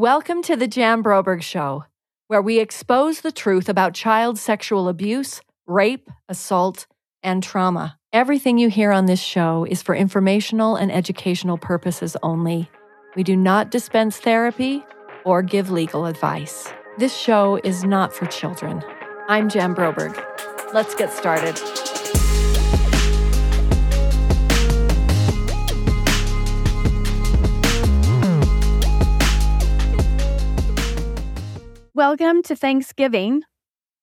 Welcome to the Jan Broberg Show, where we expose the truth about child sexual abuse, rape, assault, and trauma. Everything you hear on this show is for informational and educational purposes only. We do not dispense therapy or give legal advice. This show is not for children. I'm Jan Broberg. Let's get started. Welcome to Thanksgiving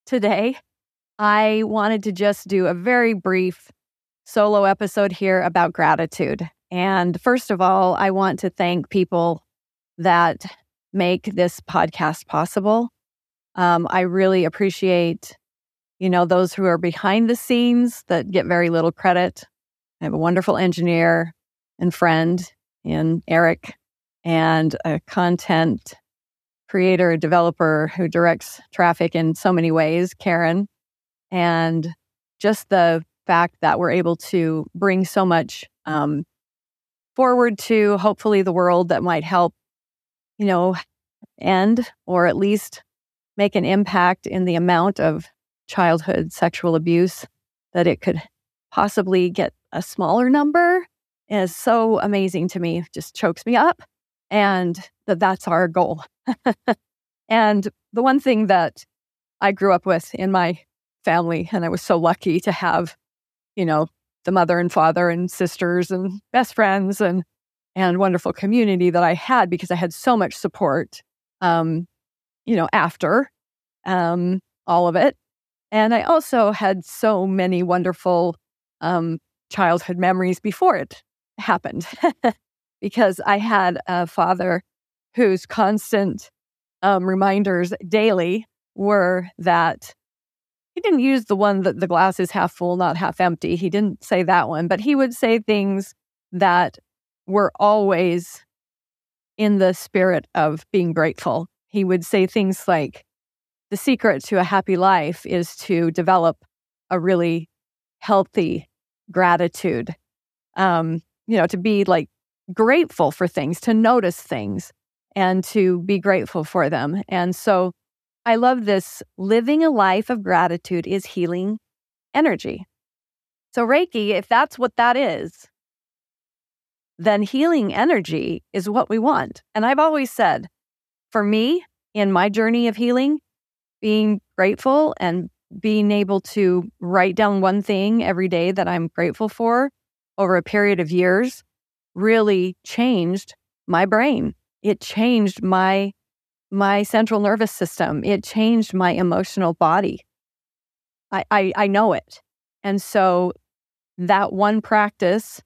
today. I wanted to just do a very brief solo episode here about gratitude. And first of all, I want to thank people that make this podcast possible. Um, I really appreciate, you know, those who are behind the scenes that get very little credit. I have a wonderful engineer and friend in Eric and a content creator, developer who directs traffic in so many ways, Karen. And just the fact that we're able to bring so much um, forward to hopefully the world that might help, you know, end or at least make an impact in the amount of childhood sexual abuse that it could possibly get a smaller number is so amazing to me, just chokes me up. And that that's our goal. and the one thing that I grew up with in my family, and I was so lucky to have, you know, the mother and father and sisters and best friends and and wonderful community that I had because I had so much support, um, you know, after um, all of it. And I also had so many wonderful um, childhood memories before it happened because I had a father whose constant um, reminders daily were that he didn't use the one that the glass is half full, not half empty. He didn't say that one, but he would say things that were always in the spirit of being grateful. He would say things like, the secret to a happy life is to develop a really healthy gratitude. Um, you know, to be like grateful for things, to notice things, and to be grateful for them. And so I love this living a life of gratitude is healing energy. So, Reiki, if that's what that is, then healing energy is what we want. And I've always said, for me, in my journey of healing, being grateful and being able to write down one thing every day that I'm grateful for over a period of years really changed my brain it changed my my central nervous system. It changed my emotional body. I, I, I know it. And so that one practice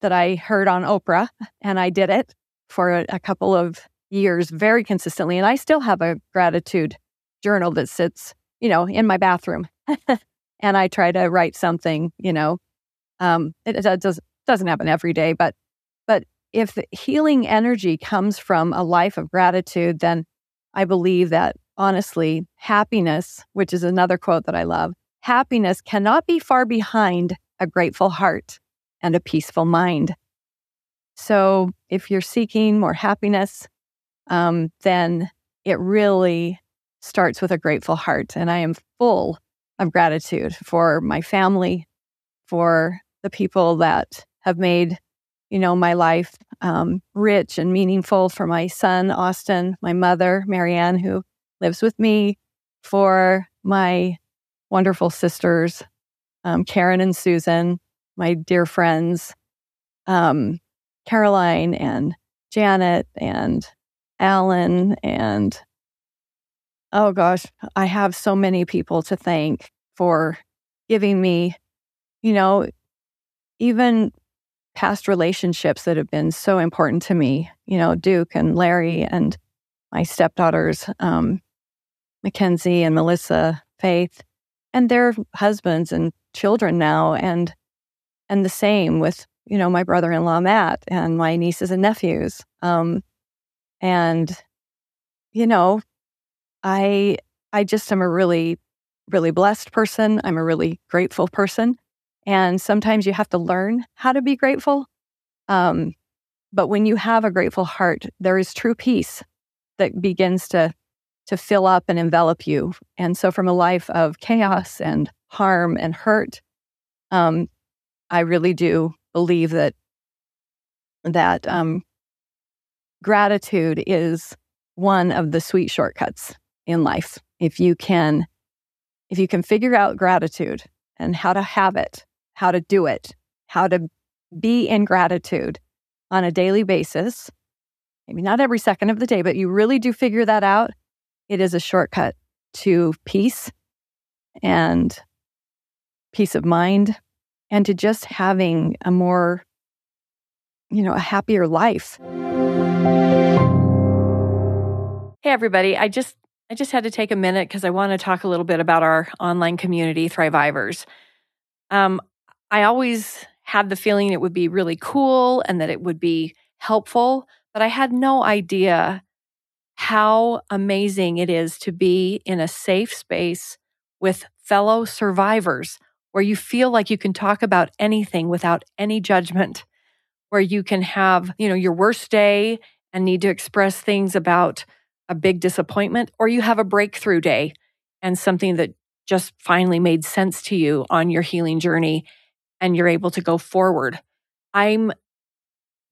that I heard on Oprah, and I did it for a, a couple of years very consistently. And I still have a gratitude journal that sits, you know, in my bathroom. and I try to write something, you know. Um, it, it does, doesn't happen every day, but but if the healing energy comes from a life of gratitude, then I believe that honestly, happiness, which is another quote that I love, happiness cannot be far behind a grateful heart and a peaceful mind. So if you're seeking more happiness, um, then it really starts with a grateful heart. And I am full of gratitude for my family, for the people that have made you know, my life um, rich and meaningful for my son, Austin, my mother, Marianne, who lives with me, for my wonderful sisters, um, Karen and Susan, my dear friends, um, Caroline and Janet and Alan and oh gosh, I have so many people to thank for giving me, you know, even past relationships that have been so important to me, you know, Duke and Larry and my stepdaughters, um, Mackenzie and Melissa, Faith, and their husbands and children now, and and the same with you know my brother-in-law Matt and my nieces and nephews, um, and you know, I I just am a really really blessed person. I'm a really grateful person, and sometimes you have to learn how to be grateful. Um, but when you have a grateful heart, there is true peace. that begins to to fill up and envelop you. And so from a life of chaos and harm and hurt, um, I really do believe that that um, gratitude is one of the sweet shortcuts in life. If you can, if you can figure out gratitude and how to have it, how to do it, how to be in gratitude on a daily basis, maybe not every second of the day, but you really do figure that out, it is a shortcut to peace and peace of mind and to just having a more, you know, a happier life. Hey everybody, I just I just had to take a minute because I want to talk a little bit about our online community, Thrivivors. Um, I always had the feeling it would be really cool and that it would be helpful, but I had no idea how amazing it is to be in a safe space with fellow survivors where you feel like you can talk about anything without any judgment, where you can have, you know, your worst day and need to express things about a big disappointment, or you have a breakthrough day and something that just finally made sense to you on your healing journey and you're able to go forward. I'm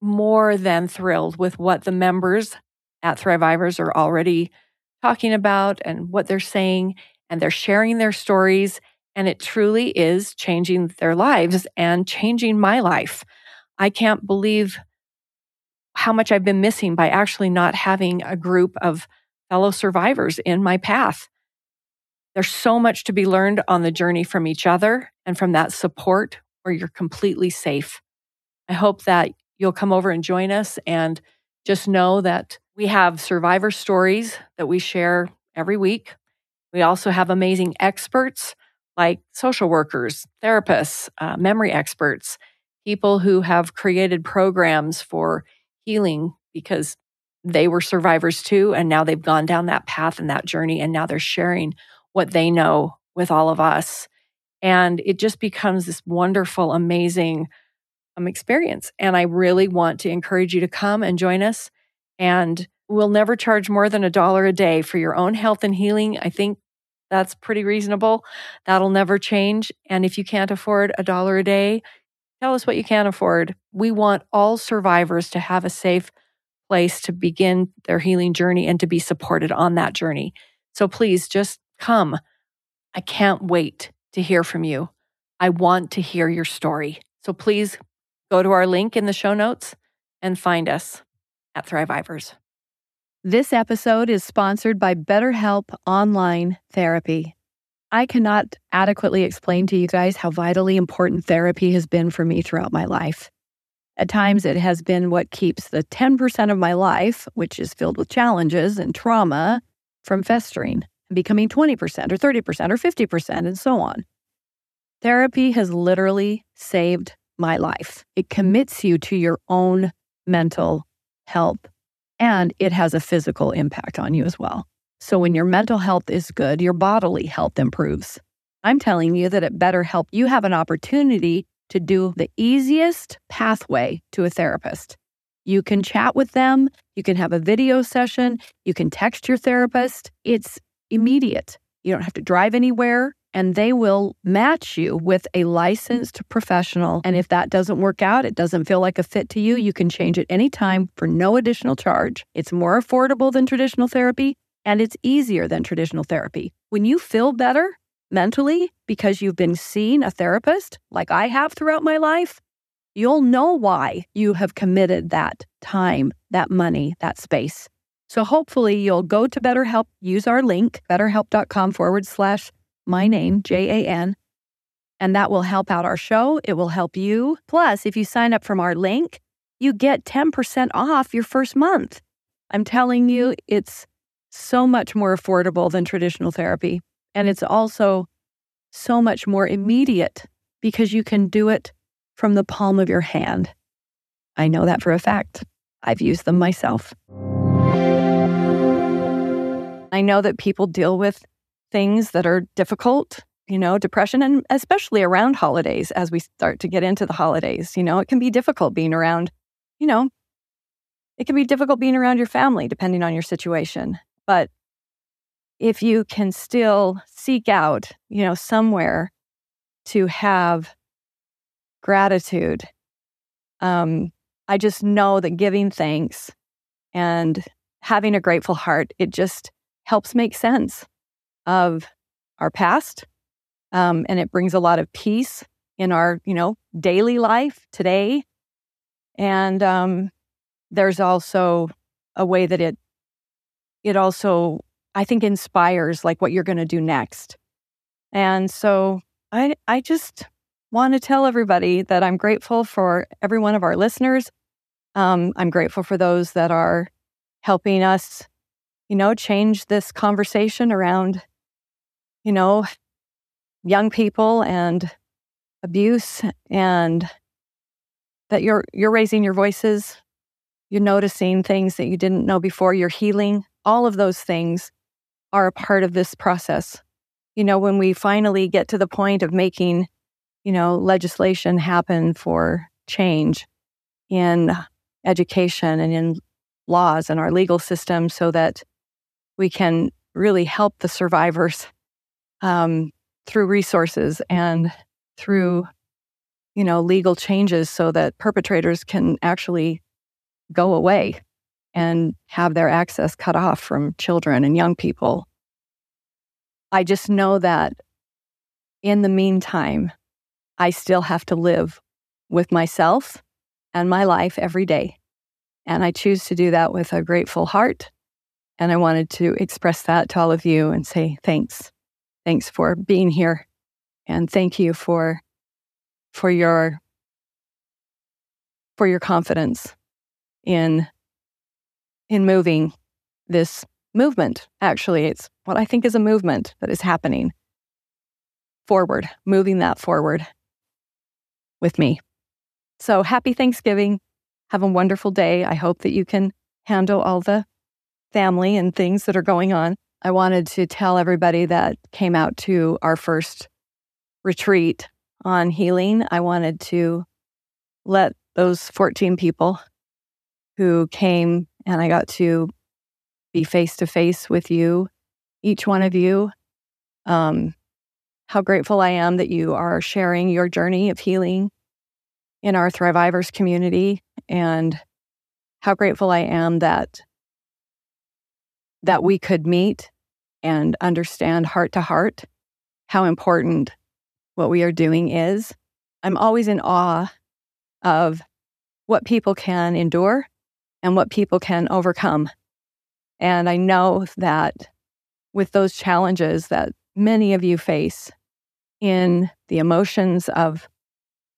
more than thrilled with what the members at Thrivivors are already talking about and what they're saying, and they're sharing their stories. And it truly is changing their lives and changing my life. I can't believe how much I've been missing by actually not having a group of fellow survivors in my path. There's so much to be learned on the journey from each other and from that support where you're completely safe. I hope that you'll come over and join us and just know that we have survivor stories that we share every week. We also have amazing experts like social workers, therapists, uh, memory experts, people who have created programs for healing because they were survivors too. And now they've gone down that path and that journey. And now they're sharing what they know with all of us. And it just becomes this wonderful, amazing um, experience. And I really want to encourage you to come and join us. And we'll never charge more than a dollar a day for your own health and healing. I think that's pretty reasonable. That'll never change. And if you can't afford a dollar a day, Tell us what you can afford. We want all survivors to have a safe place to begin their healing journey and to be supported on that journey. So please just come. I can't wait to hear from you. I want to hear your story. So please go to our link in the show notes and find us at Thrivivors. This episode is sponsored by BetterHelp Online Therapy. I cannot adequately explain to you guys how vitally important therapy has been for me throughout my life. At times, it has been what keeps the 10% of my life, which is filled with challenges and trauma, from festering and becoming 20% or 30% or 50% and so on. Therapy has literally saved my life. It commits you to your own mental health and it has a physical impact on you as well. So when your mental health is good, your bodily health improves. I'm telling you that at BetterHelp, you have an opportunity to do the easiest pathway to a therapist. You can chat with them, you can have a video session, you can text your therapist. It's immediate. You don't have to drive anywhere, and they will match you with a licensed professional. And if that doesn't work out, it doesn't feel like a fit to you, you can change it anytime for no additional charge. It's more affordable than traditional therapy and it's easier than traditional therapy. When you feel better mentally because you've been seeing a therapist, like I have throughout my life, you'll know why you have committed that time, that money, that space. So hopefully you'll go to BetterHelp, use our link, betterhelp.com forward slash my name, J A N, and that will help out our show. It will help you. Plus, if you sign up from our link, you get 10% off your first month. I'm telling you, mm-hmm. it's so much more affordable than traditional therapy. And it's also so much more immediate because you can do it from the palm of your hand. I know that for a fact. I've used them myself. I know that people deal with things that are difficult, you know, depression, and especially around holidays as we start to get into the holidays. You know, it can be difficult being around, you know, it can be difficult being around your family depending on your situation. But if you can still seek out, you know, somewhere to have gratitude, um, I just know that giving thanks and having a grateful heart, it just helps make sense of our past. Um, and it brings a lot of peace in our, you know, daily life today. And um, there's also a way that it it also I think inspires like what you're going to do next. And so I I just want to tell everybody that I'm grateful for every one of our listeners. Um, I'm grateful for those that are helping us, you know, change this conversation around, you know, young people and abuse and that you're you're raising your voices you're noticing things that you didn't know before, you're healing. All of those things are a part of this process. You know, when we finally get to the point of making, you know, legislation happen for change in education and in laws and our legal system so that we can really help the survivors um, through resources and through you know legal changes so that perpetrators can actually go away and have their access cut off from children and young people. I just know that in the meantime, I still have to live with myself and my life every day. And I choose to do that with a grateful heart. And I wanted to express that to all of you and say thanks. Thanks for being here. And thank you for for your for your confidence in in moving this movement. Actually, it's what I think is a movement that is happening forward, moving that forward with me. So happy Thanksgiving. Have a wonderful day. I hope that you can handle all the family and things that are going on. I wanted to tell everybody that came out to our first retreat on healing. I wanted to let those 14 people who came and I got to be face to face with you, each one of you. Um, how grateful I am that you are sharing your journey of healing in our Thrivivors community, and how grateful I am that that we could meet and understand heart to heart how important what we are doing is. I'm always in awe of what people can endure and what people can overcome. And I know that with those challenges that many of you face in the emotions of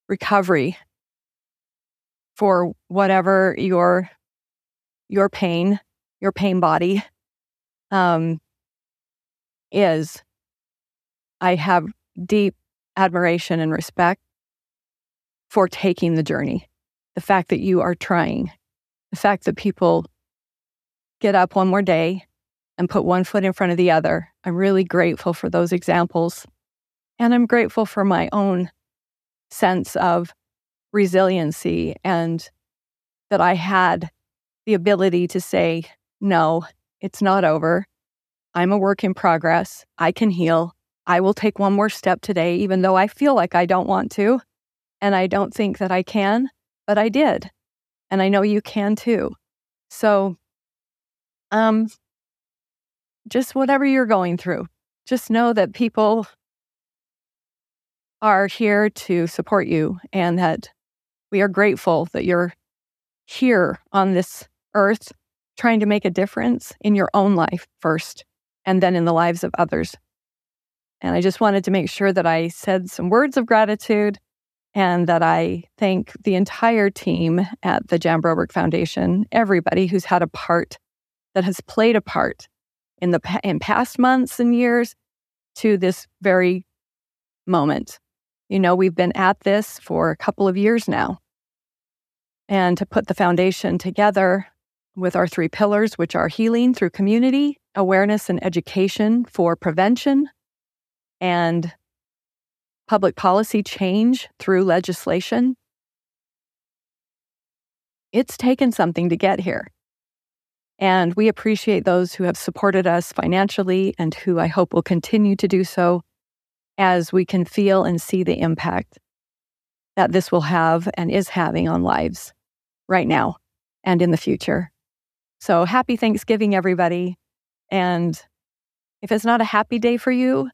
recovery for whatever your your pain, your pain body um, is, I have deep admiration and respect for taking the journey. The fact that you are trying the fact that people get up one more day and put one foot in front of the other. I'm really grateful for those examples. And I'm grateful for my own sense of resiliency and that I had the ability to say, no, it's not over. I'm a work in progress. I can heal. I will take one more step today, even though I feel like I don't want to. And I don't think that I can, but I did and I know you can too. So, um, just whatever you're going through, just know that people are here to support you and that we are grateful that you're here on this earth trying to make a difference in your own life first and then in the lives of others. And I just wanted to make sure that I said some words of gratitude and that I thank the entire team at the Jan Broberg Foundation, everybody who's had a part that has played a part in the in past months and years to this very moment. You know, we've been at this for a couple of years now. And to put the foundation together with our three pillars, which are healing through community, awareness and education for prevention, and public policy change through legislation. it's taken something to get here. And we appreciate those who have supported us financially and who I hope will continue to do so as we can feel and see the impact that this will have and is having on lives right now and in the future. So happy Thanksgiving, everybody. And if it's not a happy day for you,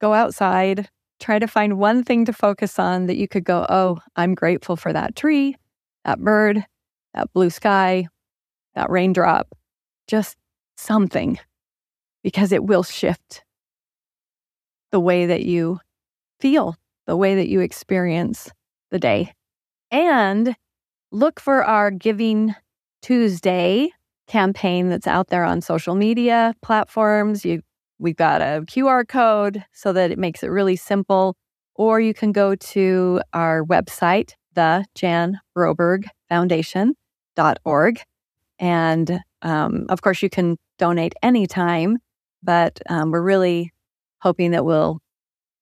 go outside, try to find one thing to focus on that you could go, oh, I'm grateful for that tree, that bird, that blue sky, that raindrop, just something, because it will shift the way that you feel, the way that you experience the day. And look for our Giving Tuesday campaign that's out there on social media platforms. You we've got a QR code so that it makes it really simple. Or you can go to our website, the Jan Broberg Foundation.org. And um, of course, you can donate anytime, but um, we're really hoping that we'll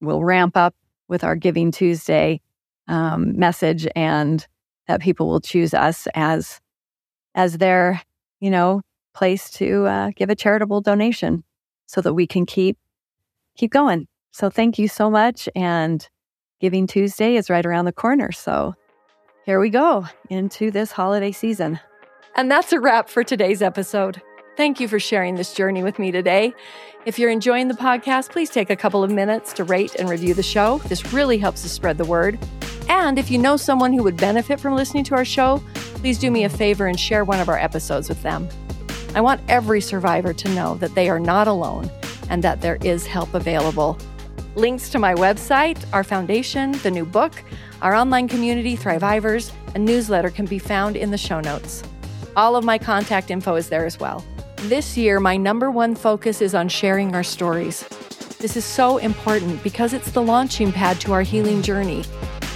we'll ramp up with our Giving Tuesday um, message and that people will choose us as as their you know place to uh, give a charitable donation so that we can keep keep going. So thank you so much and Giving Tuesday is right around the corner. So here we go into this holiday season. And that's a wrap for today's episode. Thank you for sharing this journey with me today. If you're enjoying the podcast, please take a couple of minutes to rate and review the show. This really helps us spread the word. And if you know someone who would benefit from listening to our show, please do me a favor and share one of our episodes with them. I want every survivor to know that they are not alone and that there is help available. Links to my website, our foundation, the new book, our online community, Thrivivors, and newsletter can be found in the show notes. All of my contact info is there as well. This year, my number one focus is on sharing our stories. This is so important because it's the launching pad to our healing journey,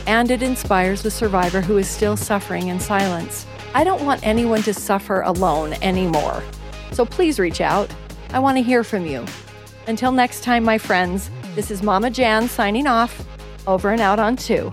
and it inspires the survivor who is still suffering in silence. I don't want anyone to suffer alone anymore. So please reach out. I want to hear from you. Until next time, my friends, this is Mama Jan signing off. Over and out on two.